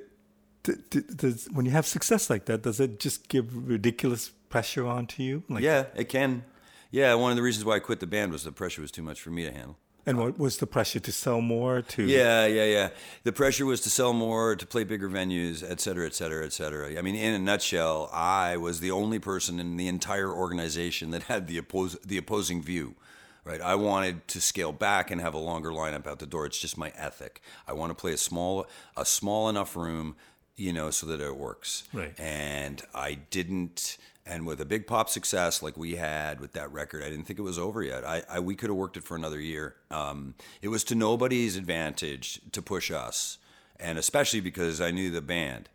does, when you have success like that, does it just give ridiculous pressure onto you? Like, Yeah, it can. Yeah, one of the reasons why I quit the band was the pressure was too much for me to handle. And what was the pressure to sell more? To Yeah, yeah, yeah. The pressure was to sell more, to play bigger venues, et cetera, et cetera, et cetera. I mean, in a nutshell, I was the only person in the entire organization that had the oppose the opposing view. Right, I wanted to scale back and have a longer lineup out the door. It's just my ethic. I want to play a small, a small enough room, you know, so that it works. Right. And I didn't. And with a big pop success like we had with that record, I didn't think it was over yet. I, I we could have worked it for another year. Um, it was to nobody's advantage to push us, and especially because I knew the band,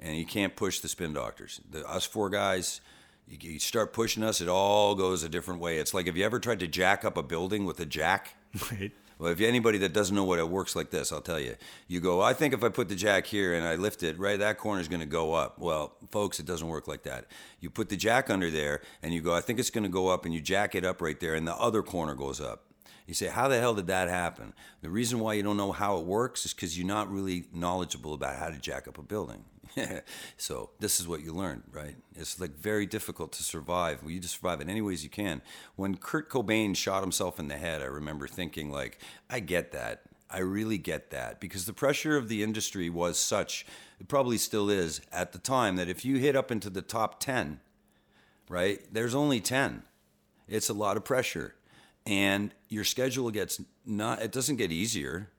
and you can't push the Spin Doctors. The us four guys, you, you start pushing us, it all goes a different way. It's like have you ever tried to jack up a building with a jack? Right. Well, if anybody that doesn't know what it works like this, I'll tell you. You go, I think if I put the jack here and I lift it, right, that corner is going to go up. Well, folks, it doesn't work like that. You put the jack under there and you go, I think it's going to go up, and you jack it up right there, and the other corner goes up. You say, how the hell did that happen? The reason why you don't know how it works is because you're not really knowledgeable about how to jack up a building. *laughs* so this is what you learn, right? It's like very difficult to survive. Well, you just survive in any ways you can. When Kurt Cobain shot himself in the head, I remember thinking like, I get that. I really get that because the pressure of the industry was such, it probably still is at the time, that if you hit up into the top 10, right, there's only 10. It's a lot of pressure. And your schedule gets not, it doesn't get easier.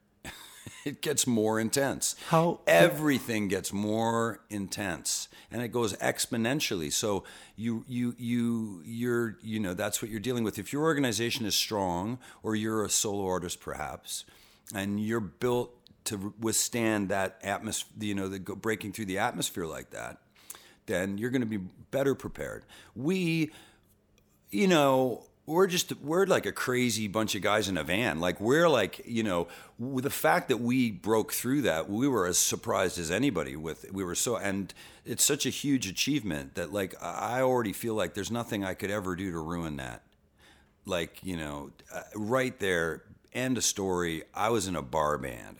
*laughs* it gets more intense. How- everything gets more intense and it goes exponentially. So you you you you're you know that's what you're dealing with. If your organization is strong or you're a solo artist perhaps and you're built to withstand that atmosphere, you know, the breaking through the atmosphere like that, then you're going to be better prepared. We you know, we're just we're like a crazy bunch of guys in a van. Like we're like, you know, with the fact that we broke through that, we were as surprised as anybody with we were so and it's such a huge achievement that like I already feel like there's nothing I could ever do to ruin that. Like, you know, uh, right there end of story. I was in a bar band.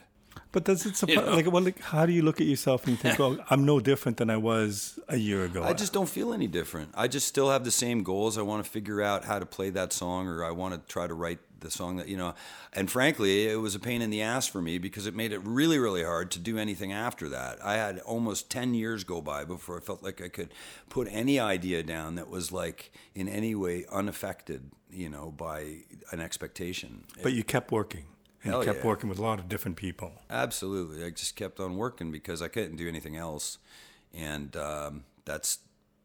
But does it surprise? Like, well, like, how do you look at yourself and you think, "Oh, I'm no different than I was a year ago"? I just don't feel any different. I just still have the same goals. I want to figure out how to play that song, or I want to try to write the song that you know. And frankly, it was a pain in the ass for me because it made it really, really hard to do anything after that. I had almost ten years go by before I felt like I could put any idea down that was like in any way unaffected, you know, by an expectation. But you kept working. And Hell kept yeah. working with a lot of different people. Absolutely. I just kept on working because I couldn't do anything else. And um, that's,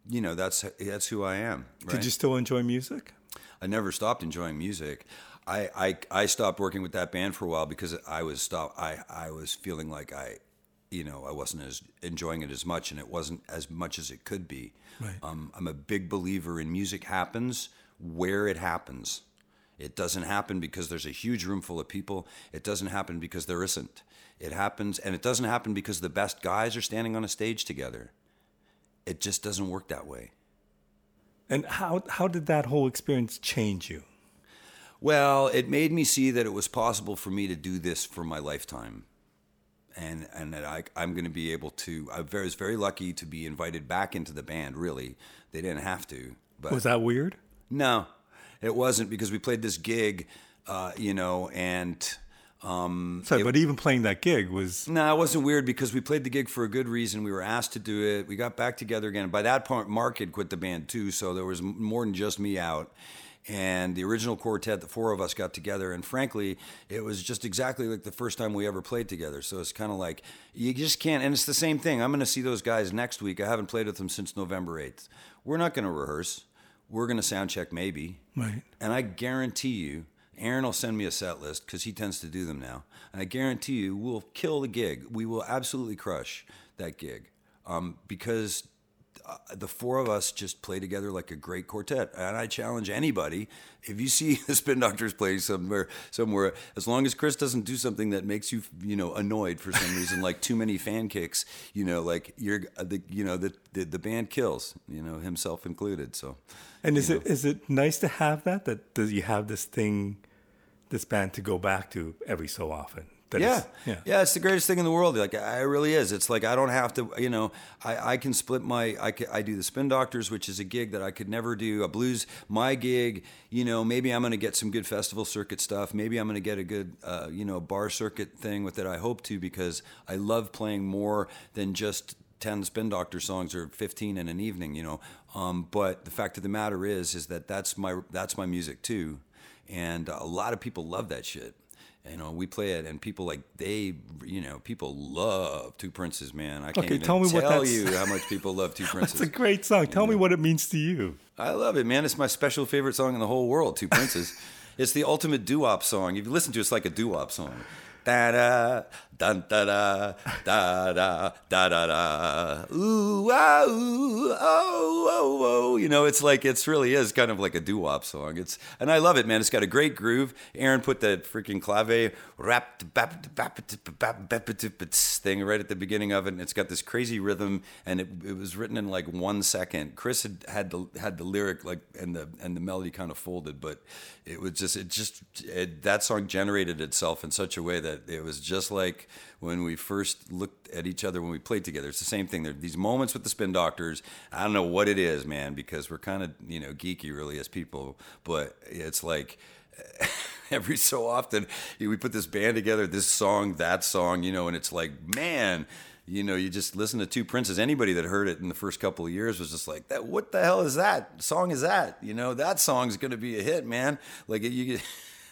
you know, that's that's who I am. Right? Did you still enjoy music? I never stopped enjoying music. I, I, I stopped working with that band for a while because I was stop I, I was feeling like I you know I wasn't as enjoying it as much and it wasn't as much as it could be. Right. Um, I'm a big believer in music happens where it happens. It doesn't happen because there's a huge room full of people. It doesn't happen because there isn't. It happens, and it doesn't happen because the best guys are standing on a stage together. It just doesn't work that way. And how how did that whole experience change you? Well, it made me see that it was possible for me to do this for my lifetime. And, and that I, I'm going to be able to. I was very lucky to be invited back into the band. Really, they didn't have to, but Was that weird? No, it wasn't because we played this gig, uh, you know, and um, Sorry, but even playing that gig was no, it wasn't weird because we played the gig for a good reason. We were asked to do it. We got back together again. By that point, Mark had quit the band too, so there was more than just me out. And the original quartet, the four of us got together, and frankly, it was just exactly like the first time we ever played together. So it's kind of like you just can't. And it's the same thing. I'm going to see those guys next week. I haven't played with them since November 8th. We're not going to rehearse. We're going to sound check maybe. right. And I guarantee you, Aaron will send me a set list because he tends to do them now. And I guarantee you, we'll kill the gig. We will absolutely crush that gig um, because uh, the four of us just play together like a great quartet. And I challenge anybody if you see *laughs* the Spin Doctors play somewhere, somewhere, as long as Chris doesn't do something that makes you, you know, annoyed for some reason, like too many fan kicks, you know, like you're the, you know, the the, the band kills, you know, himself included. So. And is it is it nice to have that that does you have this thing, this band to go back to every so often? Yeah. yeah. yeah, It's the greatest thing in the world. Like, I it really is. It's like I don't have to. You know, I, I can split my. I, ca- I do the Spin Doctors, which is a gig that I could never do. A blues, my gig. You know, maybe I'm going to get some good festival circuit stuff. Maybe I'm going to get a good, uh, you know, bar circuit thing with it. I hope to because I love playing more than just 10 spin doctor songs or 15 in an evening you know um, but the fact of the matter is is that that's my that's my music too and a lot of people love that shit you know we play it and people like they you know people love two princes man i can't Okay, even tell me what tell that's- you how much people love two *laughs* Princes. It's a great song. Tell me what it means to you. I love it, man. It's my special favorite song in the whole world, Two Princes. *laughs* it's the ultimate doo-wop song. If you listen to it, it's like a doo-wop song. Da da dun da da da da da da da. Ooh ah, ooh oh oh oh. You know it's like it's really is kind of like a doo-wop song. It's and I love it man. It's got a great groove. Aaron put that freaking clave rap thing right at the beginning of it and it's got this crazy rhythm and it, it was written in like one second. Chris had had the had the lyric like and the and the melody kind of folded but it was just it just it, that song generated itself in such a way that it was just like when we first looked at each other when we played together. It's the same thing. There are these moments with the Spin Doctors. I don't know what it is, man, because we're kind of you know geeky really as people, but it's like. *laughs* Every so often, we put this band together, this song, that song, you know, and it's like, man, you know, you just listen to Two Princes. Anybody that heard it in the first couple of years was just like, "That what the hell is that song? Is that you know that song's going to be a hit, man?" Like you,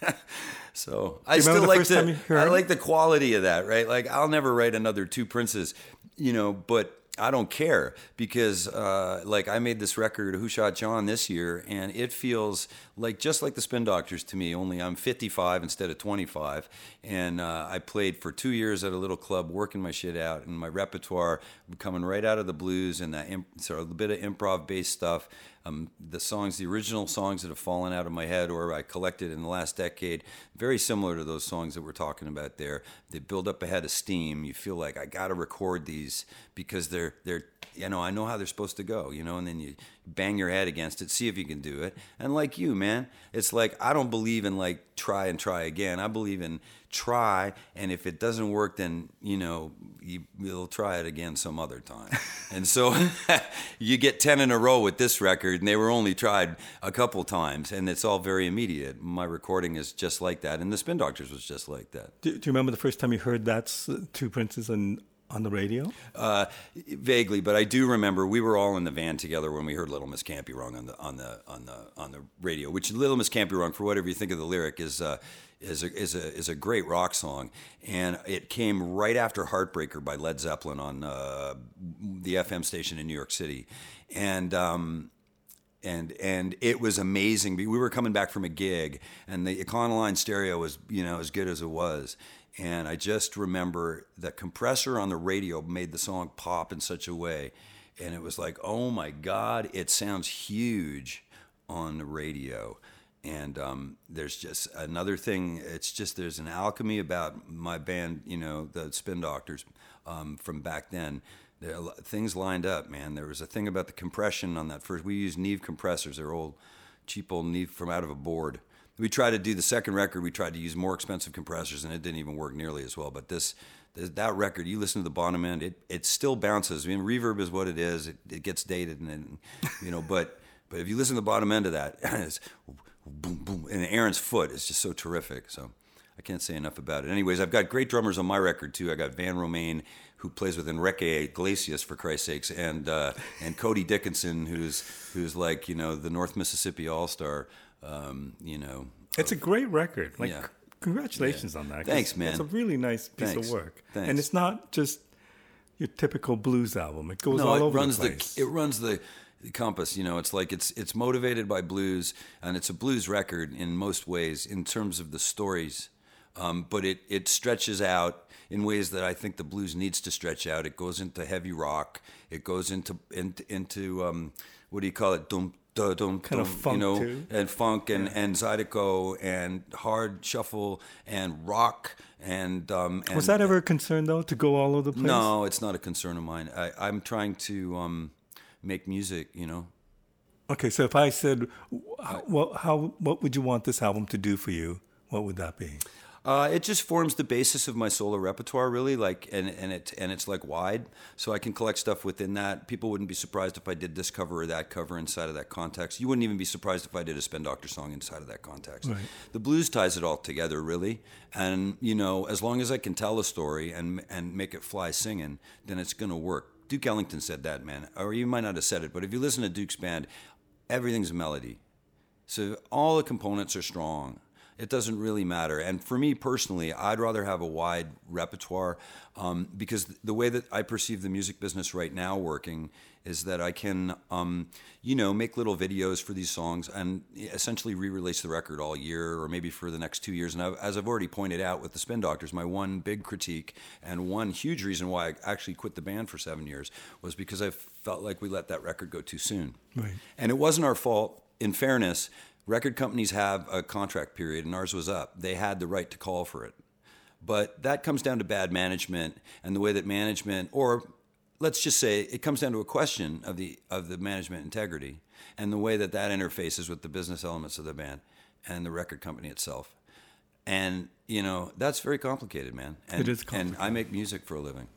*laughs* so I still like first time you the I like the quality of that, right? Like I'll never write another two princes, you know, but I don't care because uh, like I made this record Who Shot John this year and it feels like just like the Spin Doctors to me only I'm 55 instead of 25 and uh, I played for 2 years at a little club working my shit out and my repertoire coming right out of the blues and that imp- sort of a bit of improv based stuff um, the songs, the original songs that have fallen out of my head or I collected in the last decade, very similar to those songs that we're talking about there. They build up a head of steam. You feel like I got to record these because they're they're you know I know how they're supposed to go. You know, and then you bang your head against it, see if you can do it. And like you, man, it's like I don't believe in like try and try again. I believe in try, and if it doesn't work, then you know you, you'll try it again some other time. *laughs* and so *laughs* you get ten in a row with this record, and they were only tried a couple times, and it's all very immediate. My recording is just like that, and the Spin Doctors was just like that. Do, do you remember the first time you heard that's uh, Two Princes on, on the radio? Uh, vaguely, but I do remember we were all in the van together when we heard "Little Miss Can't Be Wrong" on the on the on the on the radio. Which "Little Miss Can't Be Wrong" for whatever you think of the lyric is. Uh, is a, is a is a great rock song, and it came right after "Heartbreaker" by Led Zeppelin on uh, the FM station in New York City, and um, and and it was amazing. We were coming back from a gig, and the Econoline stereo was you know as good as it was. And I just remember the compressor on the radio made the song pop in such a way, and it was like, oh my god, it sounds huge on the radio. And um, there's just another thing. It's just there's an alchemy about my band, you know, the Spin Doctors um, from back then there, things lined up, man. There was a thing about the compression on that first. We used Neve compressors. They're old, cheap old Neve from out of a board. We tried to do the second record. We tried to use more expensive compressors, and it didn't even work nearly as well. But this, this that record, you listen to the bottom end, it it still bounces. I mean, reverb is what it is. It, it gets dated, and then, you know, but but if you listen to the bottom end of that, *laughs* it's boom boom, and Aaron's foot is just so terrific. So. I can't say enough about it. Anyways, I've got great drummers on my record too. I got Van Romaine, who plays with Enrique Iglesias for Christ's sakes, and uh, and Cody Dickinson, who's who's like you know the North Mississippi All Star. Um, you know, It's a great record. Like, Yeah. congratulations on that. Thanks, man. It's a really nice piece Thanks. of work, Thanks. and it's not just your typical blues album. It goes no, all it over runs the the, place. it runs the compass. You know, it's like it's it's motivated by blues, and it's a blues record in most ways in terms of the stories. Um, but it it stretches out in ways that I think the blues needs to stretch out. It goes into heavy rock. It goes into into, into um, what do you call it? Dum, dum, Kind of funk, you know, too. and funk and and zydeco and hard shuffle and rock and um, and Was that ever a concern though to go all over the place? no, it's not a concern of mine. I, I'm trying to um, make music, you know. Okay, so if I said, well, how what would you want this album to do for you? What would that be? Uh, it just forms the basis of my solo repertoire, really. Like, and and it and it's like wide, so I can collect stuff within that. People wouldn't be surprised if I did this cover or that cover inside of that context. You wouldn't even be surprised if I did a Spin Doctor song inside of that context. Right. The blues ties it all together, really. And you know, as long as I can tell a story and and make it fly singing, then it's gonna work. Duke Ellington said that, man. Or you might not have said it, but if you listen to Duke's band, everything's a melody. So all the components are strong. It doesn't really matter. And for me personally, I'd rather have a wide repertoire um, because the way that I perceive the music business right now working is that I can, um, you know, make little videos for these songs and essentially re-release the record all year or maybe for the next two years. And I've, as I've already pointed out with the Spin Doctors, my one big critique and one huge reason why I actually quit the band for seven years was because I felt like we let that record go too soon. Right. And it wasn't our fault. In fairness, record companies have a contract period, and ours was up. They had the right to call for it. But that comes down to bad management and the way that management, or let's just say it comes down to a question of the of the management integrity and the way that that interfaces with the business elements of the band and the record company itself. And you know that's very complicated, man. And, It is And I make music for a living.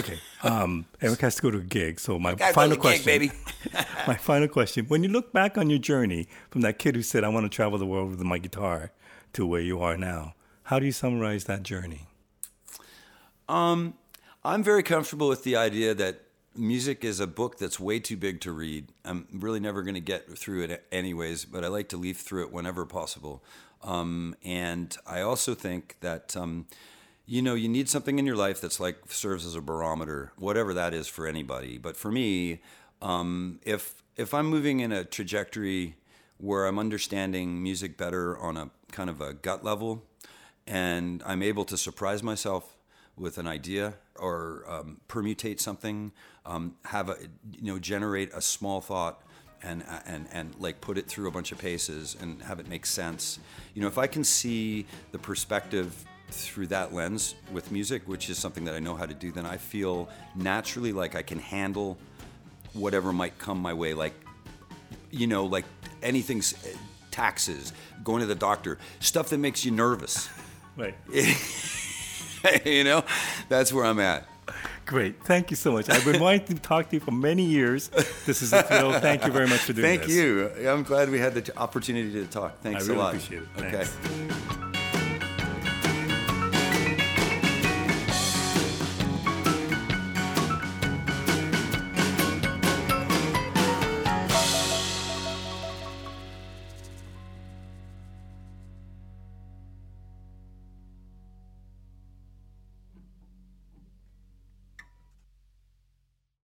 Okay, um, Eric has to go to a gig, so my Gotta go final to the gig, question, baby. *laughs* my final question: When you look back on your journey from that kid who said, "I want to travel the world with my guitar," to where you are now, how do you summarize that journey? Um, I'm very comfortable with the idea that music is a book that's way too big to read. I'm really never going to get through it anyways, but I like to leaf through it whenever possible. Um, and I also think that, um, you know, you need something in your life that's like serves as a barometer, whatever that is for anybody. But for me, um, if if I'm moving in a trajectory where I'm understanding music better on a kind of a gut level, and I'm able to surprise myself with an idea or um, permutate something, um, have a you know generate a small thought and and and like put it through a bunch of paces and have it make sense. You know, if I can see the perspective through that lens with music, which is something that I know how to do, then I feel naturally like I can handle whatever might come my way. Like, you know, like anything's eh, taxes, going to the doctor, stuff that makes you nervous. *laughs* Right. *laughs* you know, that's where I'm at. Great. Thank you so much. I've been wanting to talk to you for many years. This is a thrill. Thank you very much for doing Thank this. Thank you. I'm glad we had the opportunity to talk. Thanks I really a lot. appreciate it. Okay. Thanks.